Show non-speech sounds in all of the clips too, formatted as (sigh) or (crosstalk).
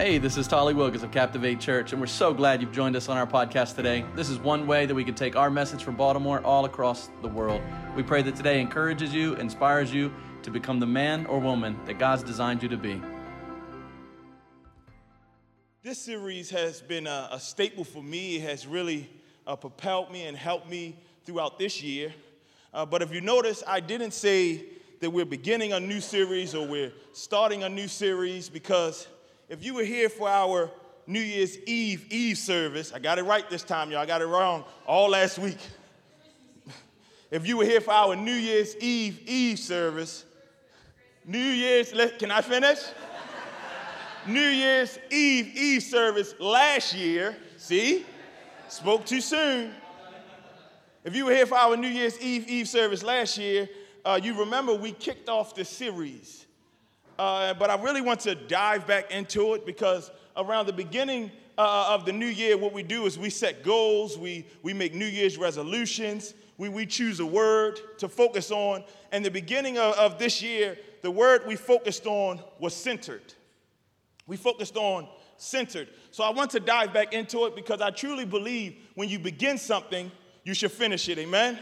Hey, this is Tolly Wilkins of Captivate Church, and we're so glad you've joined us on our podcast today. This is one way that we can take our message from Baltimore all across the world. We pray that today encourages you, inspires you to become the man or woman that God's designed you to be. This series has been a, a staple for me. It has really uh, propelled me and helped me throughout this year. Uh, but if you notice, I didn't say that we're beginning a new series or we're starting a new series because if you were here for our New Year's Eve Eve service, I got it right this time, y'all. I got it wrong all last week. (laughs) if you were here for our New Year's Eve Eve service, New Year's, can I finish? (laughs) New Year's Eve Eve service last year, see, spoke too soon. If you were here for our New Year's Eve Eve service last year, uh, you remember we kicked off the series. Uh, but I really want to dive back into it because around the beginning uh, of the new year, what we do is we set goals, we, we make New Year's resolutions, we, we choose a word to focus on. And the beginning of, of this year, the word we focused on was centered. We focused on centered. So I want to dive back into it because I truly believe when you begin something, you should finish it. Amen?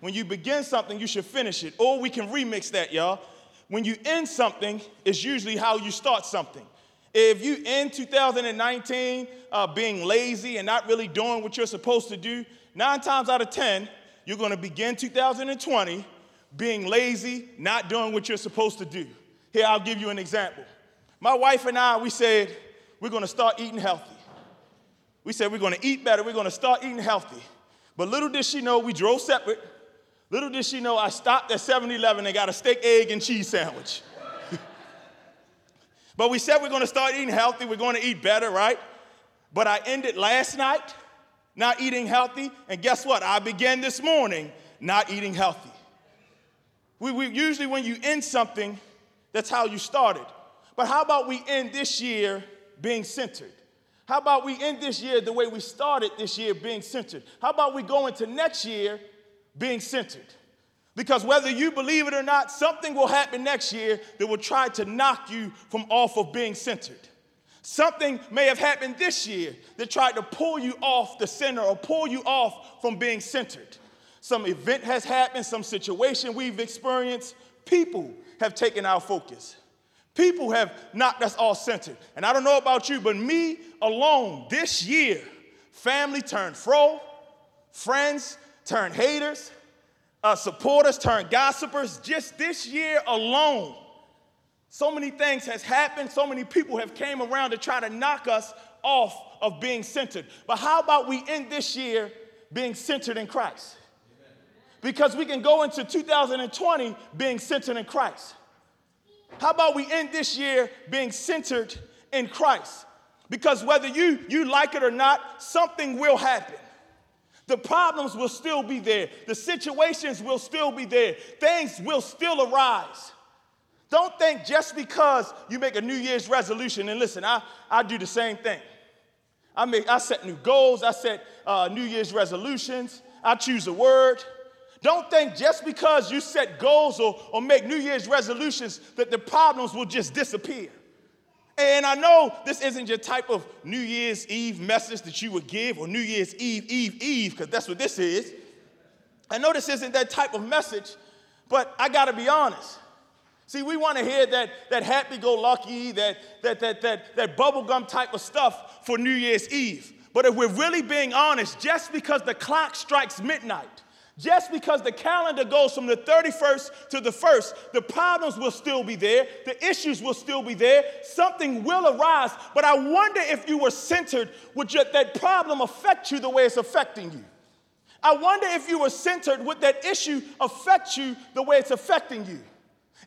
When you begin something, you should finish it. Or we can remix that, y'all. When you end something, it's usually how you start something. If you end 2019 uh, being lazy and not really doing what you're supposed to do, nine times out of 10, you're gonna begin 2020 being lazy, not doing what you're supposed to do. Here, I'll give you an example. My wife and I, we said, we're gonna start eating healthy. We said, we're gonna eat better, we're gonna start eating healthy. But little did she know, we drove separate. Little did she know, I stopped at 7 Eleven and got a steak, egg, and cheese sandwich. (laughs) but we said we're gonna start eating healthy, we're gonna eat better, right? But I ended last night not eating healthy, and guess what? I began this morning not eating healthy. We, we, usually, when you end something, that's how you started. But how about we end this year being centered? How about we end this year the way we started this year being centered? How about we go into next year being centered? Because whether you believe it or not, something will happen next year that will try to knock you from off of being centered. Something may have happened this year that tried to pull you off the center or pull you off from being centered. Some event has happened, some situation we've experienced. People have taken our focus. People have knocked us all centered. And I don't know about you, but me alone this year, family turned fro, friends turned haters, uh, supporters turned gossipers. Just this year alone, so many things has happened. So many people have came around to try to knock us off of being centered. But how about we end this year being centered in Christ? Because we can go into 2020 being centered in Christ. How about we end this year being centered in Christ? Because whether you, you like it or not, something will happen. The problems will still be there. The situations will still be there. Things will still arise. Don't think just because you make a New Year's resolution, and listen, I, I do the same thing. I, make, I set new goals, I set uh, New Year's resolutions, I choose a word. Don't think just because you set goals or, or make New Year's resolutions that the problems will just disappear. And I know this isn't your type of New Year's Eve message that you would give or New Year's Eve, Eve, Eve, because that's what this is. I know this isn't that type of message, but I gotta be honest. See, we want to hear that, that happy-go-lucky, that, that, that, that, that bubblegum type of stuff for New Year's Eve. But if we're really being honest, just because the clock strikes midnight, just because the calendar goes from the 31st to the 1st, the problems will still be there, the issues will still be there, something will arise. But I wonder if you were centered, would that problem affect you the way it's affecting you? I wonder if you were centered, would that issue affect you the way it's affecting you?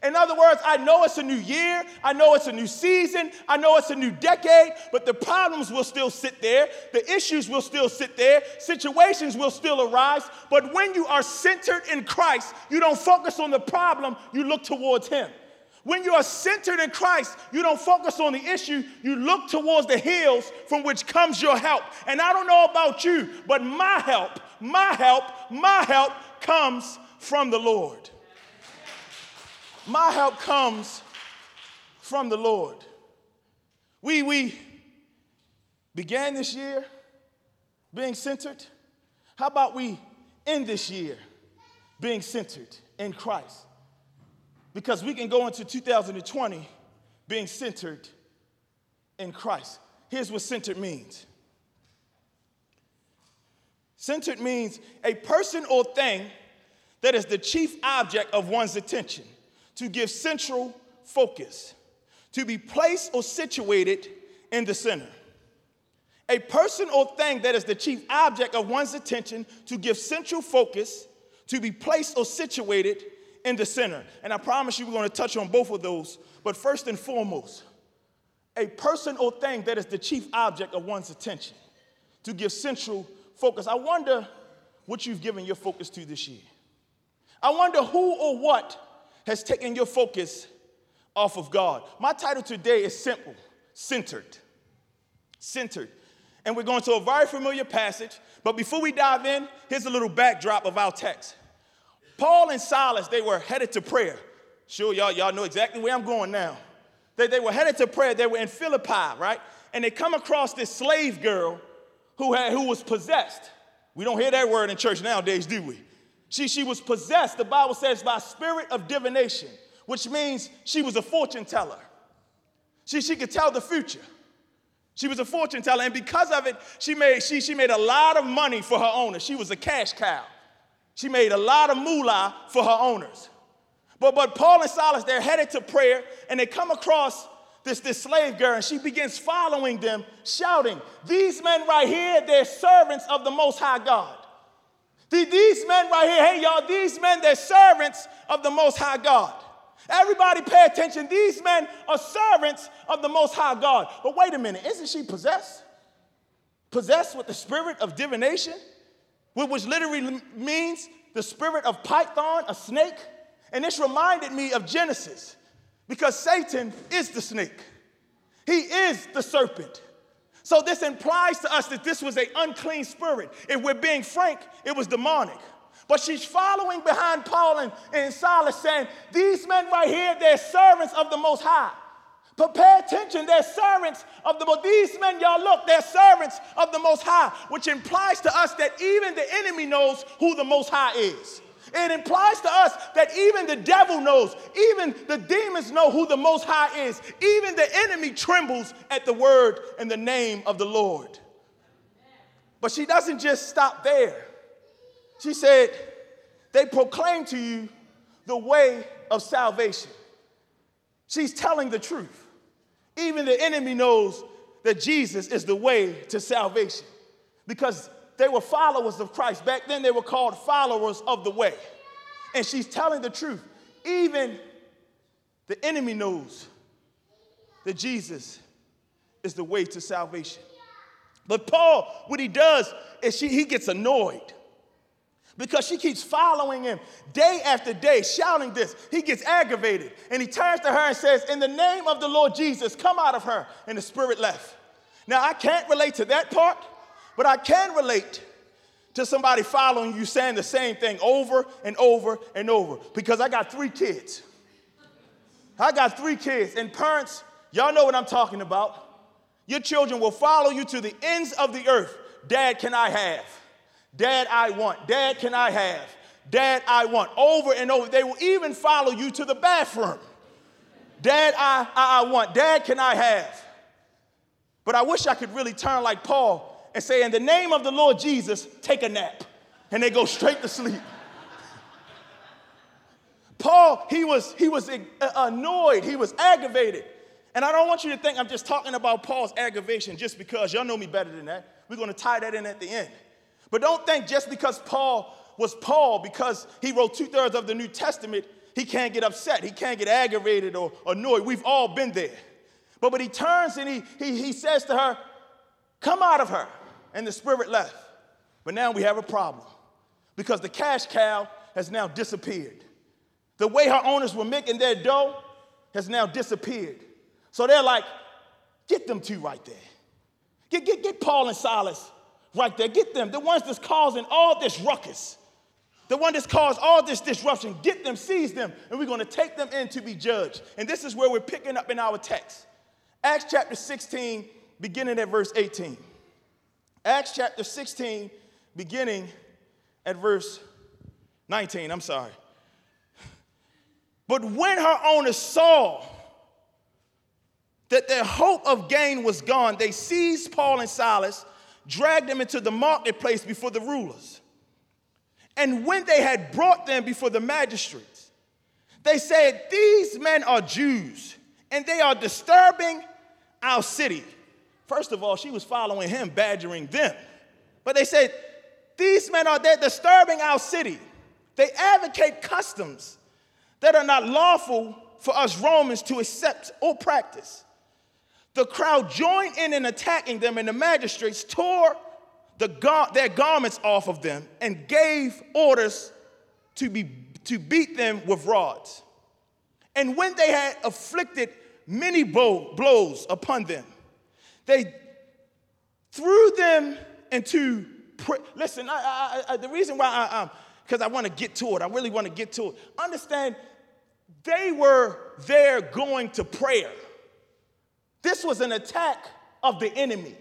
In other words, I know it's a new year, I know it's a new season, I know it's a new decade, but the problems will still sit there, the issues will still sit there, situations will still arise. But when you are centered in Christ, you don't focus on the problem, you look towards Him. When you are centered in Christ, you don't focus on the issue, you look towards the hills from which comes your help. And I don't know about you, but my help, my help, my help comes from the Lord. My help comes from the Lord. We, we began this year being centered. How about we end this year being centered in Christ? Because we can go into 2020 being centered in Christ. Here's what centered means centered means a person or thing that is the chief object of one's attention, to give central focus, to be placed or situated in the center. A person or thing that is the chief object of one's attention, to give central focus, to be placed or situated in the center. And I promise you, we're going to touch on both of those. But first and foremost, a person or thing that is the chief object of one's attention, to give central focus. I wonder what you've given your focus to this year. I wonder who or what has taken your focus off of God. My title today is simple centered. Centered. And we're going to a very familiar passage, but before we dive in, here's a little backdrop of our text. Paul and Silas, they were headed to prayer. Sure, y'all, y'all know exactly where I'm going now. They, they were headed to prayer. They were in Philippi, right? And they come across this slave girl who, had, who was possessed. We don't hear that word in church nowadays, do we? She, she was possessed, the Bible says, by spirit of divination, which means she was a fortune teller. She, she could tell the future. She was a fortune teller, and because of it, she made, she, she made a lot of money for her owners. She was a cash cow. She made a lot of moolah for her owners. But, but Paul and Silas, they're headed to prayer, and they come across this, this slave girl, and she begins following them, shouting, These men right here, they're servants of the Most High God. These men right here, hey y'all, these men, they're servants of the Most High God. Everybody pay attention. These men are servants of the Most High God. But wait a minute, isn't she possessed? Possessed with the spirit of divination, which literally means the spirit of Python, a snake. And this reminded me of Genesis because Satan is the snake, he is the serpent. So this implies to us that this was an unclean spirit. If we're being frank, it was demonic. But she's following behind Paul and, and Silas, saying, These men right here, they're servants of the Most High. But pay attention, they're servants of the Most These men, y'all look, they're servants of the Most High, which implies to us that even the enemy knows who the Most High is. It implies to us that even the devil knows, even the demons know who the Most High is. Even the enemy trembles at the word and the name of the Lord. But she doesn't just stop there. She said, They proclaim to you the way of salvation. She's telling the truth. Even the enemy knows that Jesus is the way to salvation because they were followers of Christ. Back then, they were called followers of the way. And she's telling the truth. Even the enemy knows that Jesus is the way to salvation. But Paul, what he does is she, he gets annoyed because she keeps following him day after day, shouting this. He gets aggravated and he turns to her and says, In the name of the Lord Jesus, come out of her. And the spirit left. Now, I can't relate to that part but I can relate to somebody following you saying the same thing over and over and over because I got three kids. I got three kids, and parents, y'all know what I'm talking about. Your children will follow you to the ends of the earth. Dad, can I have? Dad, I want. Dad, can I have? Dad, I want. Over and over. They will even follow you to the bathroom. Dad, I, I, I want. Dad, can I have? But I wish I could really turn like Paul and say, In the name of the Lord Jesus, take a nap. And they go straight to sleep. Paul, he was, he was annoyed, he was aggravated. And I don't want you to think I'm just talking about Paul's aggravation just because y'all know me better than that. We're going to tie that in at the end. But don't think just because Paul was Paul, because he wrote two thirds of the New Testament, he can't get upset, he can't get aggravated or annoyed. We've all been there. But, but he turns and he, he, he says to her, Come out of her and the spirit left. But now we have a problem because the cash cow has now disappeared. The way her owners were making their dough has now disappeared. So they're like, get them two right there. Get, get, get Paul and Silas right there. Get them, the ones that's causing all this ruckus, the one that's caused all this disruption. Get them, seize them, and we're going to take them in to be judged. And this is where we're picking up in our text. Acts chapter 16, beginning at verse 18. Acts chapter 16, beginning at verse 19. I'm sorry. But when her owners saw that their hope of gain was gone, they seized Paul and Silas, dragged them into the marketplace before the rulers. And when they had brought them before the magistrates, they said, These men are Jews, and they are disturbing our city. First of all, she was following him, badgering them. But they said, These men are there disturbing our city. They advocate customs that are not lawful for us Romans to accept or practice. The crowd joined in in attacking them, and the magistrates tore the gar- their garments off of them and gave orders to, be, to beat them with rods. And when they had afflicted many blow, blows upon them, they threw them into. Listen, I, I, I, the reason why I, um, because I want to get to it, I really want to get to it. Understand, they were there going to prayer. This was an attack of the enemy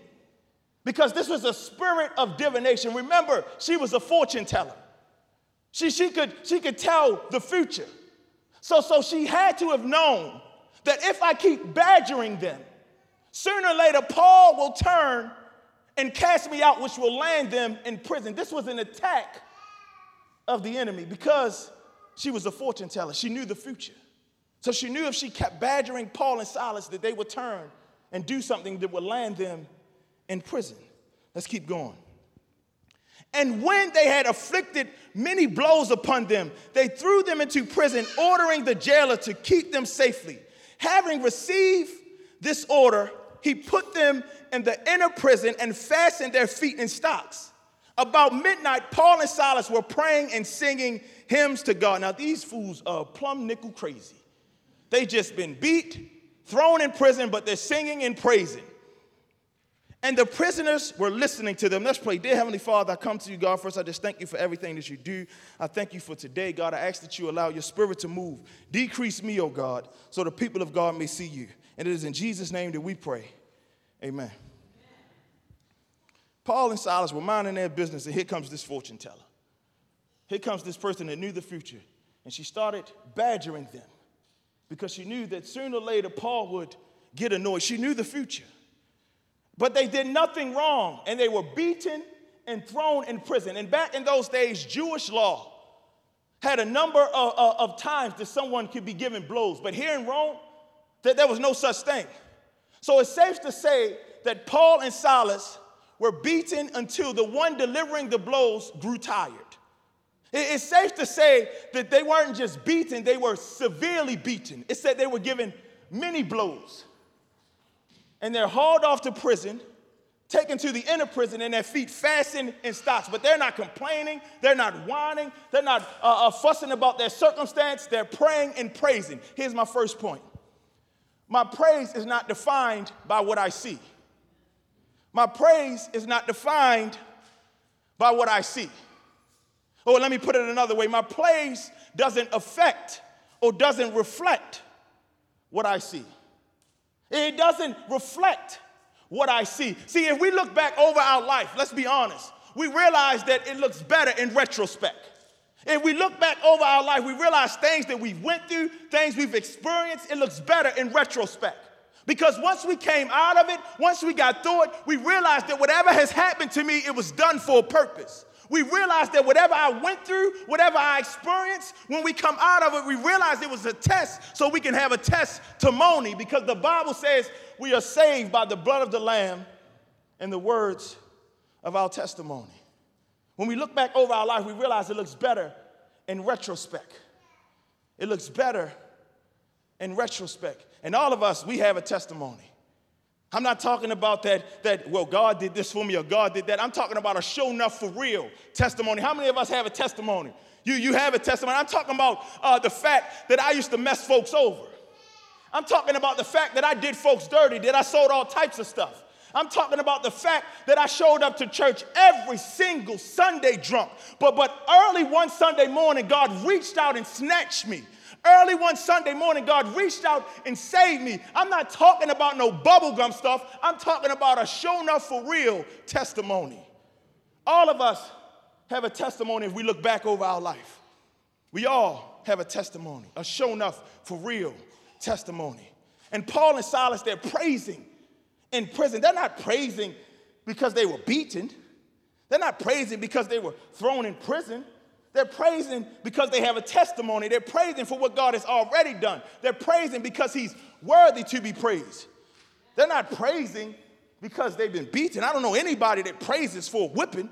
because this was a spirit of divination. Remember, she was a fortune teller. She, she, could, she could tell the future. So, so she had to have known that if I keep badgering them, sooner or later Paul will turn and cast me out, which will land them in prison. This was an attack of the enemy because she was a fortune teller. She knew the future. So she knew if she kept badgering Paul and Silas that they would turn and do something that would land them in prison. Let's keep going. And when they had afflicted many blows upon them, they threw them into prison, ordering the jailer to keep them safely. Having received this order, he put them in the inner prison and fastened their feet in stocks. About midnight, Paul and Silas were praying and singing hymns to God. Now, these fools are plumb nickel crazy. They just been beat, thrown in prison, but they're singing and praising. And the prisoners were listening to them. Let's pray. Dear Heavenly Father, I come to you, God. First, I just thank you for everything that you do. I thank you for today, God. I ask that you allow your spirit to move. Decrease me, oh God, so the people of God may see you. And it is in Jesus' name that we pray. Amen. Paul and Silas were minding their business, and here comes this fortune teller. Here comes this person that knew the future. And she started badgering them because she knew that sooner or later Paul would get annoyed. She knew the future. But they did nothing wrong, and they were beaten and thrown in prison. And back in those days, Jewish law had a number of, of, of times that someone could be given blows. But here in Rome, that there was no such thing. So it's safe to say that Paul and Silas were beaten until the one delivering the blows grew tired. It's safe to say that they weren't just beaten, they were severely beaten. It said they were given many blows. And they're hauled off to prison, taken to the inner prison, and their feet fastened in stocks. But they're not complaining, they're not whining, they're not uh, uh, fussing about their circumstance, they're praying and praising. Here's my first point my praise is not defined by what I see. My praise is not defined by what I see. Or let me put it another way my praise doesn't affect or doesn't reflect what I see. It doesn't reflect what I see. See, if we look back over our life, let's be honest, we realize that it looks better in retrospect. If we look back over our life, we realize things that we've went through, things we've experienced, it looks better in retrospect. Because once we came out of it, once we got through it, we realized that whatever has happened to me, it was done for a purpose. We realized that whatever I went through, whatever I experienced, when we come out of it, we realized it was a test so we can have a testimony because the Bible says we are saved by the blood of the Lamb and the words of our testimony. When we look back over our life, we realize it looks better in retrospect. It looks better in retrospect. And all of us, we have a testimony. I'm not talking about that, that, well, God did this for me or God did that. I'm talking about a show enough for real testimony. How many of us have a testimony? You, you have a testimony. I'm talking about uh, the fact that I used to mess folks over. I'm talking about the fact that I did folks dirty, that I sold all types of stuff. I'm talking about the fact that I showed up to church every single Sunday drunk. But, but early one Sunday morning, God reached out and snatched me Early one Sunday morning, God reached out and saved me. I'm not talking about no bubblegum stuff. I'm talking about a show enough for real testimony. All of us have a testimony if we look back over our life. We all have a testimony, a show enough for real testimony. And Paul and Silas, they're praising in prison. They're not praising because they were beaten. They're not praising because they were thrown in prison. They're praising because they have a testimony. They're praising for what God has already done. They're praising because He's worthy to be praised. They're not praising because they've been beaten. I don't know anybody that praises for whipping.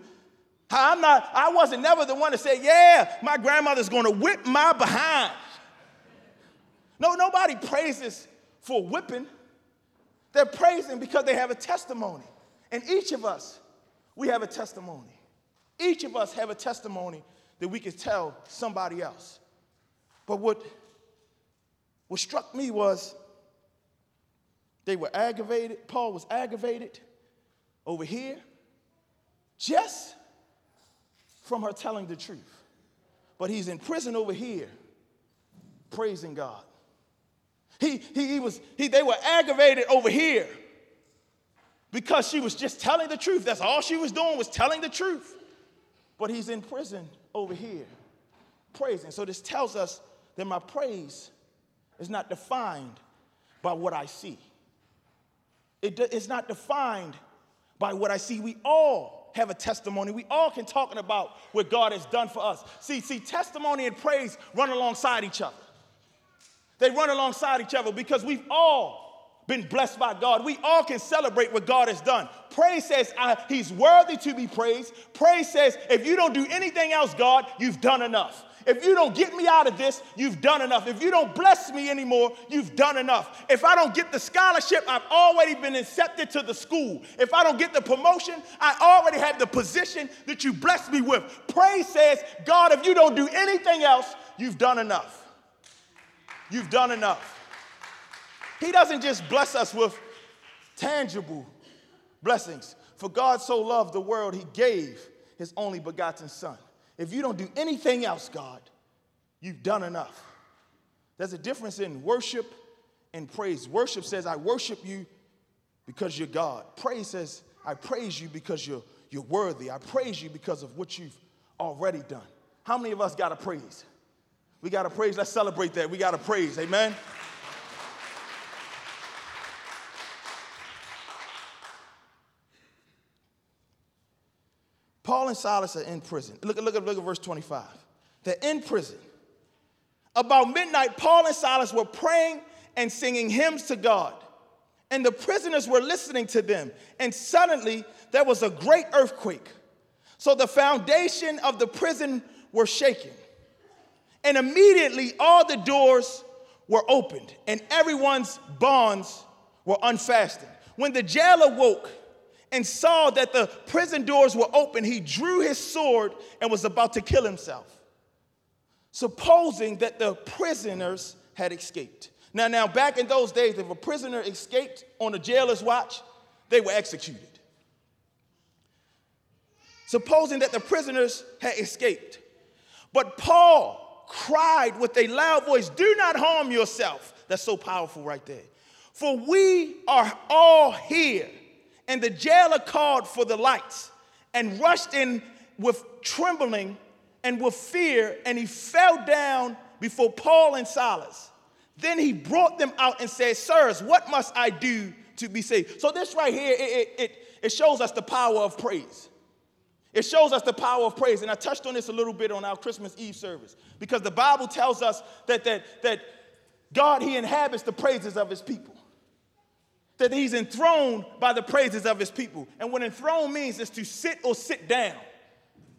I'm not, I wasn't never the one to say, yeah, my grandmother's gonna whip my behind. No, nobody praises for whipping. They're praising because they have a testimony. And each of us, we have a testimony. Each of us have a testimony that we can tell somebody else. But what, what struck me was they were aggravated. Paul was aggravated over here just from her telling the truth. But he's in prison over here praising God. He, he, he was, he, they were aggravated over here because she was just telling the truth. That's all she was doing was telling the truth. But he's in prison over here praising. So this tells us that my praise is not defined by what I see. It, it's not defined by what I see. We all have a testimony. We all can talk about what God has done for us. See, see, testimony and praise run alongside each other. They run alongside each other because we've all been blessed by God. We all can celebrate what God has done. Praise says He's worthy to be praised. Praise says, if you don't do anything else, God, you've done enough. If you don't get me out of this, you've done enough. If you don't bless me anymore, you've done enough. If I don't get the scholarship, I've already been accepted to the school. If I don't get the promotion, I already have the position that you blessed me with. Praise says, God, if you don't do anything else, you've done enough. You've done enough. He doesn't just bless us with tangible blessings. For God so loved the world, he gave his only begotten Son. If you don't do anything else, God, you've done enough. There's a difference in worship and praise. Worship says, I worship you because you're God. Praise says, I praise you because you're, you're worthy. I praise you because of what you've already done. How many of us got to praise? We got to praise. Let's celebrate that. We got to praise. Amen. Paul and Silas are in prison. Look, look, look at verse 25. They're in prison. About midnight, Paul and Silas were praying and singing hymns to God. And the prisoners were listening to them. And suddenly, there was a great earthquake. So the foundation of the prison were shaken. And immediately, all the doors were opened, and everyone's bonds were unfastened. When the jailer woke, and saw that the prison doors were open, he drew his sword and was about to kill himself, supposing that the prisoners had escaped. Now, now, back in those days, if a prisoner escaped on a jailer's watch, they were executed. Supposing that the prisoners had escaped. But Paul cried with a loud voice, Do not harm yourself. That's so powerful right there. For we are all here and the jailer called for the lights and rushed in with trembling and with fear, and he fell down before Paul and Silas. Then he brought them out and said, Sirs, what must I do to be saved? So, this right here, it, it, it shows us the power of praise. It shows us the power of praise. And I touched on this a little bit on our Christmas Eve service because the Bible tells us that, that, that God, He inhabits the praises of His people that he's enthroned by the praises of his people. And what enthroned means is to sit or sit down,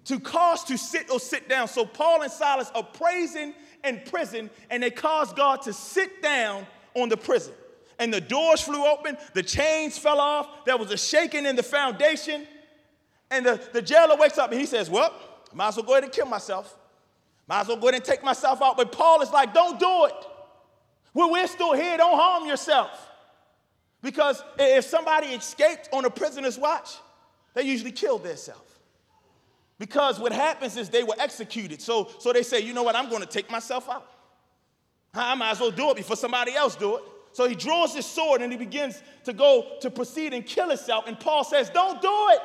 to cause to sit or sit down. So Paul and Silas are praising in prison, and they caused God to sit down on the prison. And the doors flew open, the chains fell off, there was a shaking in the foundation. And the, the jailer wakes up and he says, Well, might as well go ahead and kill myself. Might as well go ahead and take myself out. But Paul is like, Don't do it. Well, we're still here. Don't harm yourself. Because if somebody escaped on a prisoner's watch, they usually killed themselves. Because what happens is they were executed. So, so they say, you know what, I'm going to take myself out. I might as well do it before somebody else do it. So he draws his sword and he begins to go to proceed and kill himself. And Paul says, Don't do it.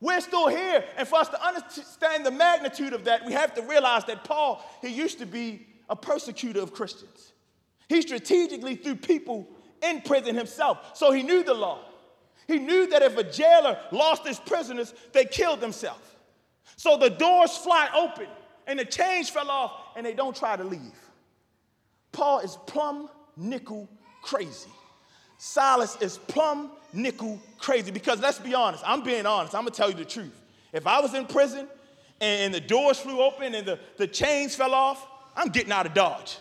We're still here. And for us to understand the magnitude of that, we have to realize that Paul, he used to be a persecutor of Christians. He strategically threw people in prison himself. So he knew the law. He knew that if a jailer lost his prisoners, they killed themselves. So the doors fly open and the chains fell off and they don't try to leave. Paul is plumb nickel crazy. Silas is plumb nickel crazy because let's be honest, I'm being honest, I'm gonna tell you the truth. If I was in prison and the doors flew open and the, the chains fell off, I'm getting out of Dodge.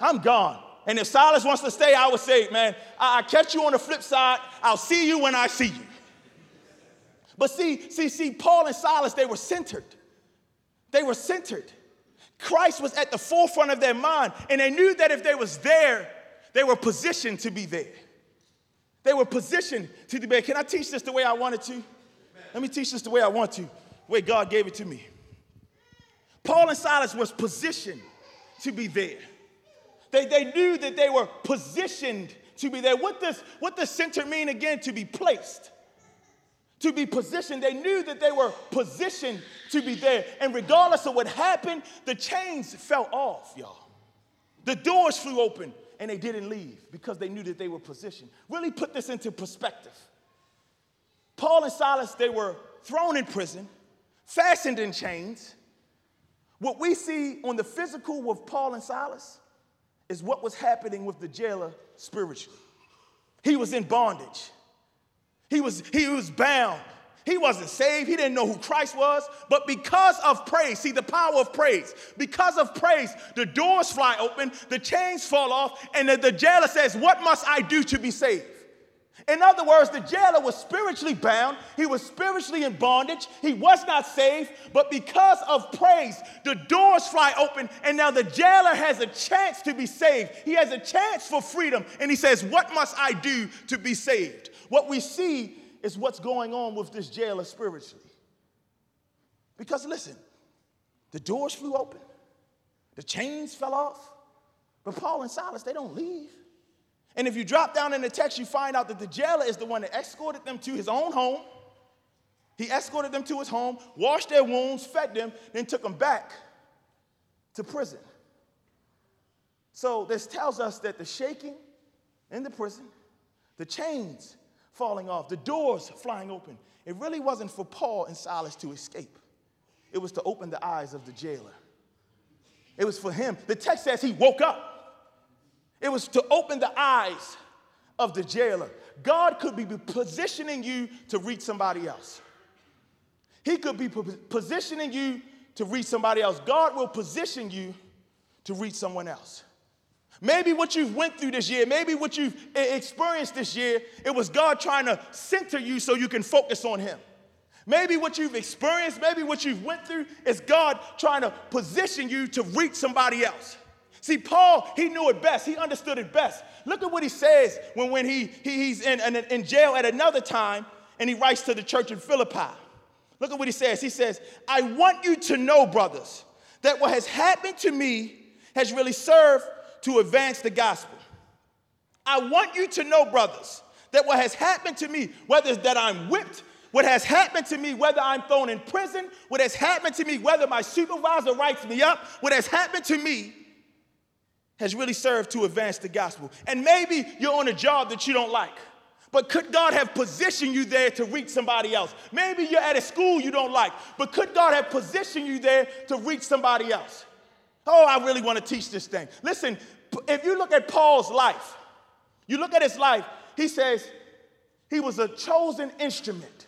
I'm gone. And if Silas wants to stay, I would say, man, I, I catch you on the flip side. I'll see you when I see you. But see, see, see, Paul and Silas, they were centered. They were centered. Christ was at the forefront of their mind, and they knew that if they was there, they were positioned to be there. They were positioned to be there. Can I teach this the way I wanted to? Let me teach this the way I want to, the way God gave it to me. Paul and Silas was positioned to be there. They, they knew that they were positioned to be there. What does, what does center mean again? To be placed. To be positioned. They knew that they were positioned to be there. And regardless of what happened, the chains fell off, y'all. The doors flew open and they didn't leave because they knew that they were positioned. Really put this into perspective. Paul and Silas, they were thrown in prison, fastened in chains. What we see on the physical with Paul and Silas is what was happening with the jailer spiritually. He was in bondage. He was, he was bound. He wasn't saved. He didn't know who Christ was. But because of praise, see the power of praise, because of praise, the doors fly open, the chains fall off, and the, the jailer says, What must I do to be saved? In other words, the jailer was spiritually bound. He was spiritually in bondage. He was not saved, but because of praise, the doors fly open, and now the jailer has a chance to be saved. He has a chance for freedom, and he says, What must I do to be saved? What we see is what's going on with this jailer spiritually. Because listen, the doors flew open, the chains fell off, but Paul and Silas, they don't leave. And if you drop down in the text, you find out that the jailer is the one that escorted them to his own home. He escorted them to his home, washed their wounds, fed them, then took them back to prison. So this tells us that the shaking in the prison, the chains falling off, the doors flying open, it really wasn't for Paul and Silas to escape. It was to open the eyes of the jailer. It was for him. The text says he woke up. It was to open the eyes of the jailer. God could be positioning you to reach somebody else. He could be positioning you to reach somebody else. God will position you to reach someone else. Maybe what you've went through this year, maybe what you've experienced this year, it was God trying to center you so you can focus on him. Maybe what you've experienced, maybe what you've went through is God trying to position you to reach somebody else. See, Paul, he knew it best. He understood it best. Look at what he says when, when he, he he's in, in, in jail at another time and he writes to the church in Philippi. Look at what he says. He says, I want you to know, brothers, that what has happened to me has really served to advance the gospel. I want you to know, brothers, that what has happened to me, whether it's that I'm whipped, what has happened to me, whether I'm thrown in prison, what has happened to me, whether my supervisor writes me up, what has happened to me has really served to advance the gospel. And maybe you're on a job that you don't like. But could God have positioned you there to reach somebody else? Maybe you're at a school you don't like, but could God have positioned you there to reach somebody else? Oh, I really want to teach this thing. Listen, if you look at Paul's life, you look at his life, he says he was a chosen instrument.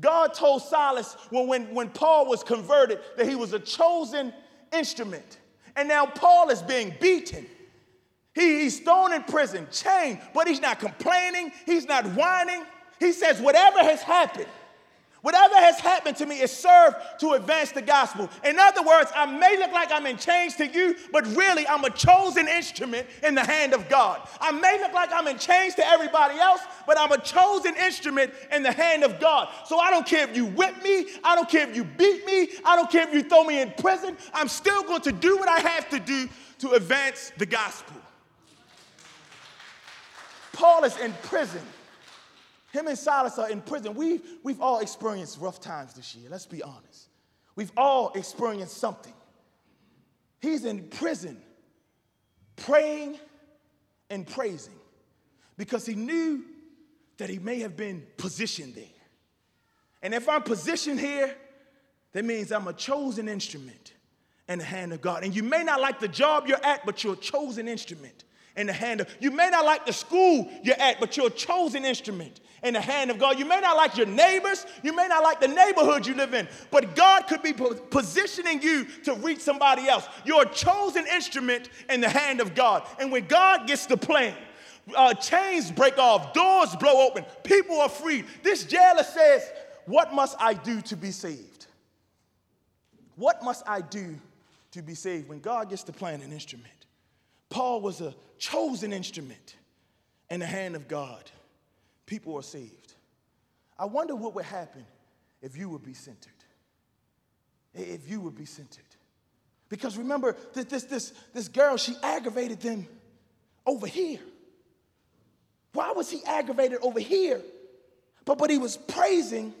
God told Silas when, when, when Paul was converted that he was a chosen instrument. And now Paul is being beaten. He, he's thrown in prison, chained, but he's not complaining. He's not whining. He says, Whatever has happened, Whatever has happened to me is served to advance the gospel. In other words, I may look like I'm in chains to you, but really I'm a chosen instrument in the hand of God. I may look like I'm in chains to everybody else, but I'm a chosen instrument in the hand of God. So I don't care if you whip me, I don't care if you beat me, I don't care if you throw me in prison. I'm still going to do what I have to do to advance the gospel. Paul is in prison. Him and Silas are in prison. We've, we've all experienced rough times this year, let's be honest. We've all experienced something. He's in prison, praying and praising because he knew that he may have been positioned there. And if I'm positioned here, that means I'm a chosen instrument in the hand of God. And you may not like the job you're at, but you're a chosen instrument in the hand of you may not like the school you're at but you're a chosen instrument in the hand of god. You may not like your neighbors you may not like the neighborhood you live in but god could be positioning you to reach somebody else. You're a chosen instrument in the hand of god. And when god gets the plan uh, chains break off doors blow open people are freed. This jailer says what must i do to be saved? What must i do to be saved? When god gets to plan an instrument. Paul was a chosen instrument in the hand of God. People are saved. I wonder what would happen if you would be centered. If you would be centered. Because remember, that this, this, this girl, she aggravated them over here. Why was he aggravated over here? But, but he was praising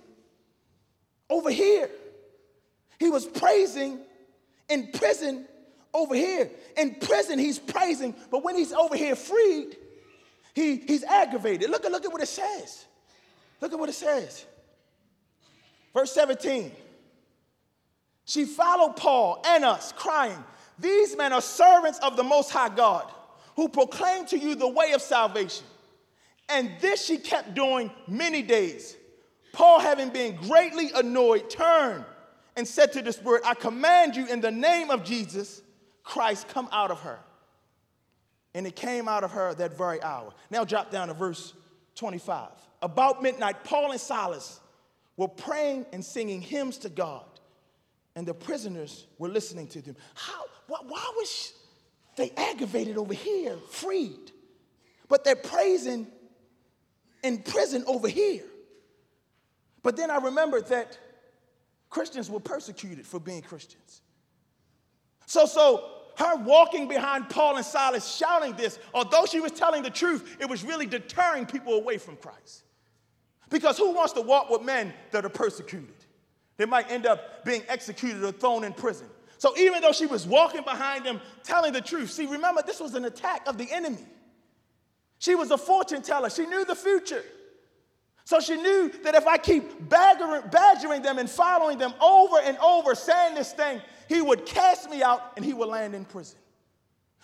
over here. He was praising in prison over here. In prison, he's praising, but when he's over here freed, he, he's aggravated. Look at, look at what it says. Look at what it says. Verse 17. She followed Paul and us, crying, These men are servants of the Most High God, who proclaim to you the way of salvation. And this she kept doing many days. Paul, having been greatly annoyed, turned and said to the Spirit, I command you in the name of Jesus Christ come out of her. And it came out of her that very hour. Now drop down to verse 25. About midnight, Paul and Silas were praying and singing hymns to God, and the prisoners were listening to them. How, why, why was they aggravated over here, freed? But they're praising in prison over here. But then I remembered that Christians were persecuted for being Christians. So, so her walking behind Paul and Silas shouting this, although she was telling the truth, it was really deterring people away from Christ. Because who wants to walk with men that are persecuted? They might end up being executed or thrown in prison. So even though she was walking behind them telling the truth, see, remember, this was an attack of the enemy. She was a fortune teller, she knew the future. So she knew that if I keep badgering them and following them over and over, saying this thing, he would cast me out and he would land in prison.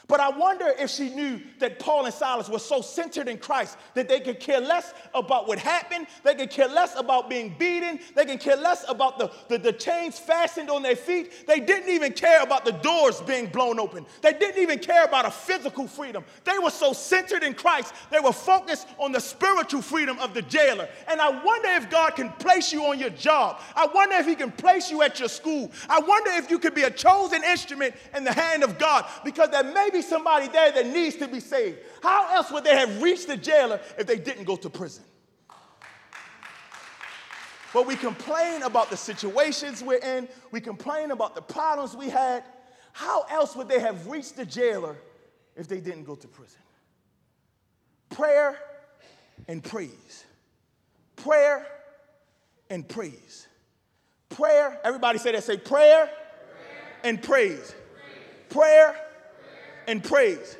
But I wonder if she knew that Paul and Silas were so centered in Christ that they could care less about what happened. They could care less about being beaten. They could care less about the, the, the, chains fastened on their feet. They didn't even care about the doors being blown open. They didn't even care about a physical freedom. They were so centered in Christ, they were focused on the spiritual freedom of the jailer. And I wonder if God can place you on your job. I wonder if He can place you at your school. I wonder if you could be a chosen instrument in the hand of God because there may be somebody there that needs to be saved. How else would they have reached the jailer if they didn't go to prison? But we complain about the situations we're in, we complain about the problems we had. How else would they have reached the jailer if they didn't go to prison? Prayer and praise. Prayer and praise. Prayer, everybody say that, say prayer, prayer. and praise. praise. Prayer and praise.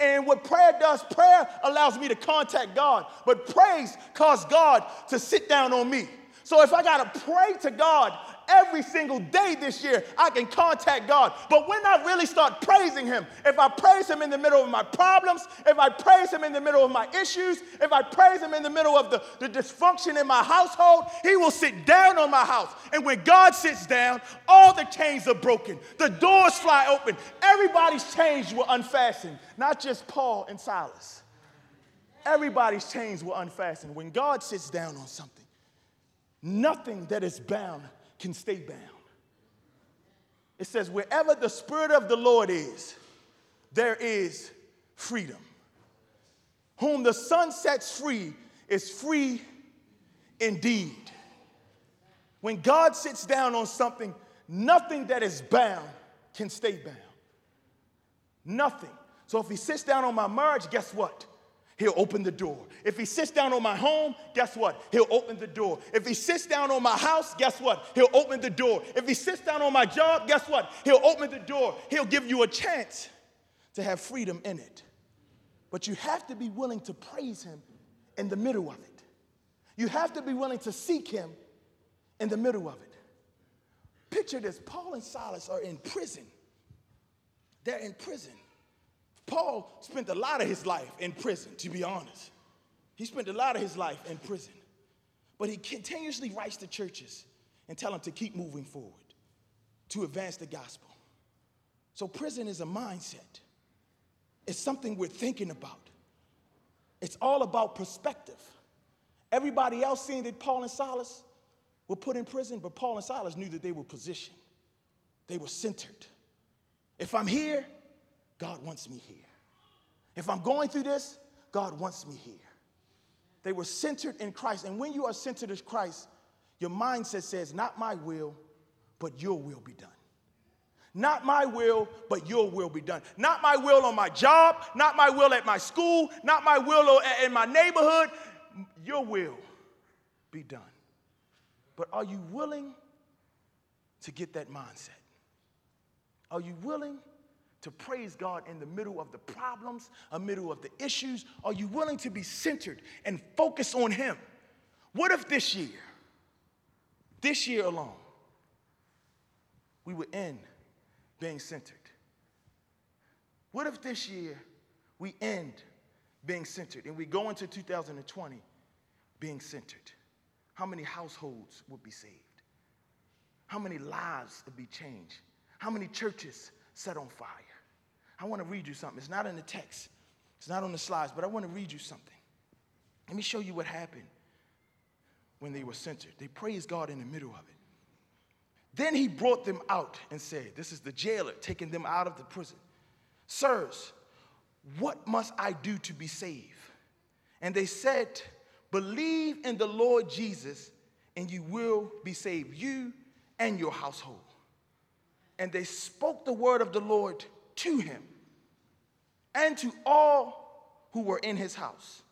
And what prayer does, prayer allows me to contact God, but praise causes God to sit down on me. So if I got to pray to God every single day this year, I can contact God. But when I really start praising Him, if I praise Him in the middle of my problems, if I praise Him in the middle of my issues, if I praise Him in the middle of the, the dysfunction in my household, He will sit down on my house. And when God sits down, all the chains are broken, the doors fly open, everybody's chains were unfastened, not just Paul and Silas. Everybody's chains were unfastened. When God sits down on something, nothing that is bound can stay bound. It says, wherever the Spirit of the Lord is, there is freedom. Whom the Son sets free is free indeed. When God sits down on something, nothing that is bound can stay bound. Nothing. So if He sits down on my marriage, guess what? He'll open the door. If he sits down on my home, guess what? He'll open the door. If he sits down on my house, guess what? He'll open the door. If he sits down on my job, guess what? He'll open the door. He'll give you a chance to have freedom in it. But you have to be willing to praise him in the middle of it. You have to be willing to seek him in the middle of it. Picture this Paul and Silas are in prison. They're in prison. Paul spent a lot of his life in prison, to be honest. He spent a lot of his life in prison. But he continuously writes to churches and tell them to keep moving forward, to advance the gospel. So prison is a mindset. It's something we're thinking about. It's all about perspective. Everybody else seeing that Paul and Silas were put in prison, but Paul and Silas knew that they were positioned. They were centered. If I'm here, God wants me here. If I'm going through this, God wants me here. They were centered in Christ. And when you are centered in Christ, your mindset says, Not my will, but your will be done. Not my will, but your will be done. Not my will on my job, not my will at my school, not my will in my neighborhood. Your will be done. But are you willing to get that mindset? Are you willing to praise God in the middle of the problems, a middle of the issues? Are you willing to be centered and focus on Him? What if this year, this year alone, we were in being centered? What if this year we end being centered and we go into 2020 being centered? How many households would be saved? How many lives would be changed? How many churches set on fire? I want to read you something. It's not in the text, it's not on the slides, but I want to read you something. Let me show you what happened when they were censored. They praised God in the middle of it. Then he brought them out and said, This is the jailer taking them out of the prison. Sirs, what must I do to be saved? And they said, Believe in the Lord Jesus, and you will be saved, you and your household. And they spoke the word of the Lord to him and to all who were in his house.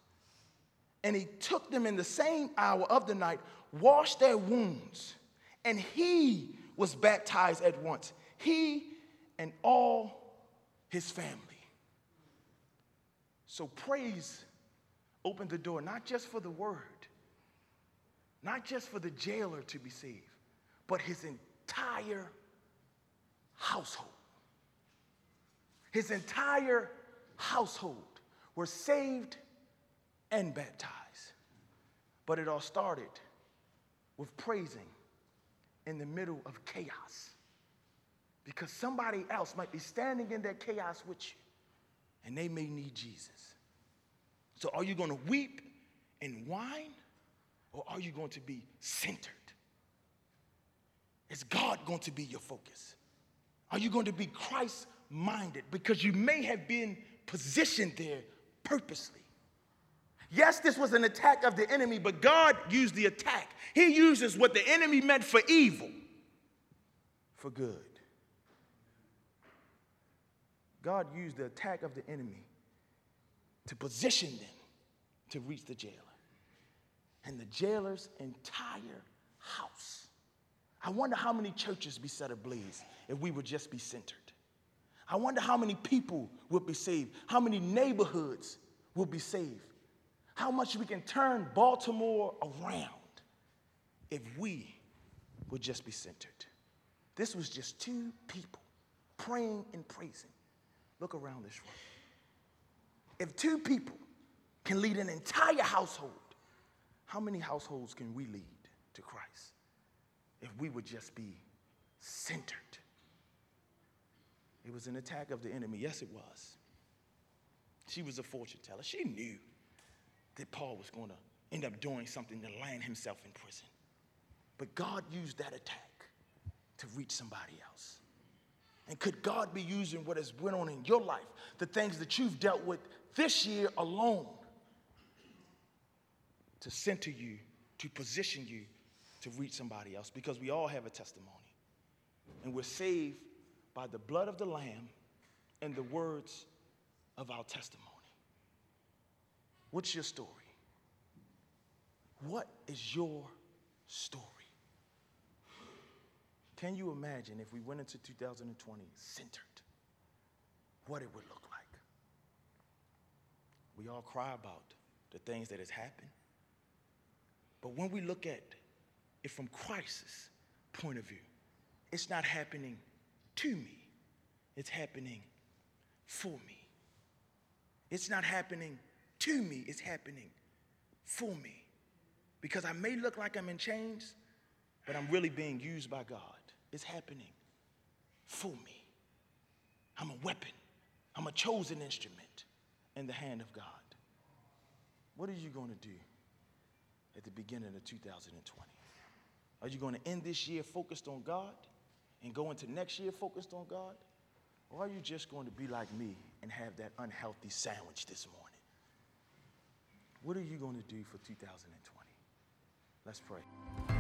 And he took them in the same hour of the night, washed their wounds, and he was baptized at once, he and all his family. So praise opened the door, not just for the word, not just for the jailer to be saved, but his entire household. His entire household were saved and baptized. But it all started with praising in the middle of chaos. Because somebody else might be standing in that chaos with you, and they may need Jesus. So, are you going to weep and whine, or are you going to be centered? Is God going to be your focus? Are you going to be Christ minded because you may have been positioned there purposely. Yes, this was an attack of the enemy, but God used the attack. He uses what the enemy meant for evil for good. God used the attack of the enemy to position them to reach the jailer. And the jailer's entire house. I wonder how many churches be set ablaze if we would just be centered. I wonder how many people will be saved, how many neighborhoods will be saved, how much we can turn Baltimore around if we would just be centered. This was just two people praying and praising. Look around this room. If two people can lead an entire household, how many households can we lead to Christ if we would just be centered? It was an attack of the enemy. Yes, it was. She was a fortune teller. She knew that Paul was going to end up doing something to land himself in prison. But God used that attack to reach somebody else. And could God be using what has went on in your life, the things that you've dealt with this year alone, to center you, to position you to reach somebody else? Because we all have a testimony. And we're saved by the blood of the Lamb and the words of our testimony. What's your story? What is your story? Can you imagine if we went into 2020 centered, what it would look like? We all cry about the things that has happened. But when we look at it from Christ's point of view, it's not happening to me, it's happening for me. It's not happening to me, it's happening for me. Because I may look like I'm in chains, but I'm really being used by God. It's happening for me. I'm a weapon, I'm a chosen instrument in the hand of God. What are you going to do at the beginning of 2020? Are you going to end this year focused on God and go into next year focused on God? Or are you just going to be like me and have that unhealthy sandwich this morning? What are you going to do for 2020? Let's pray.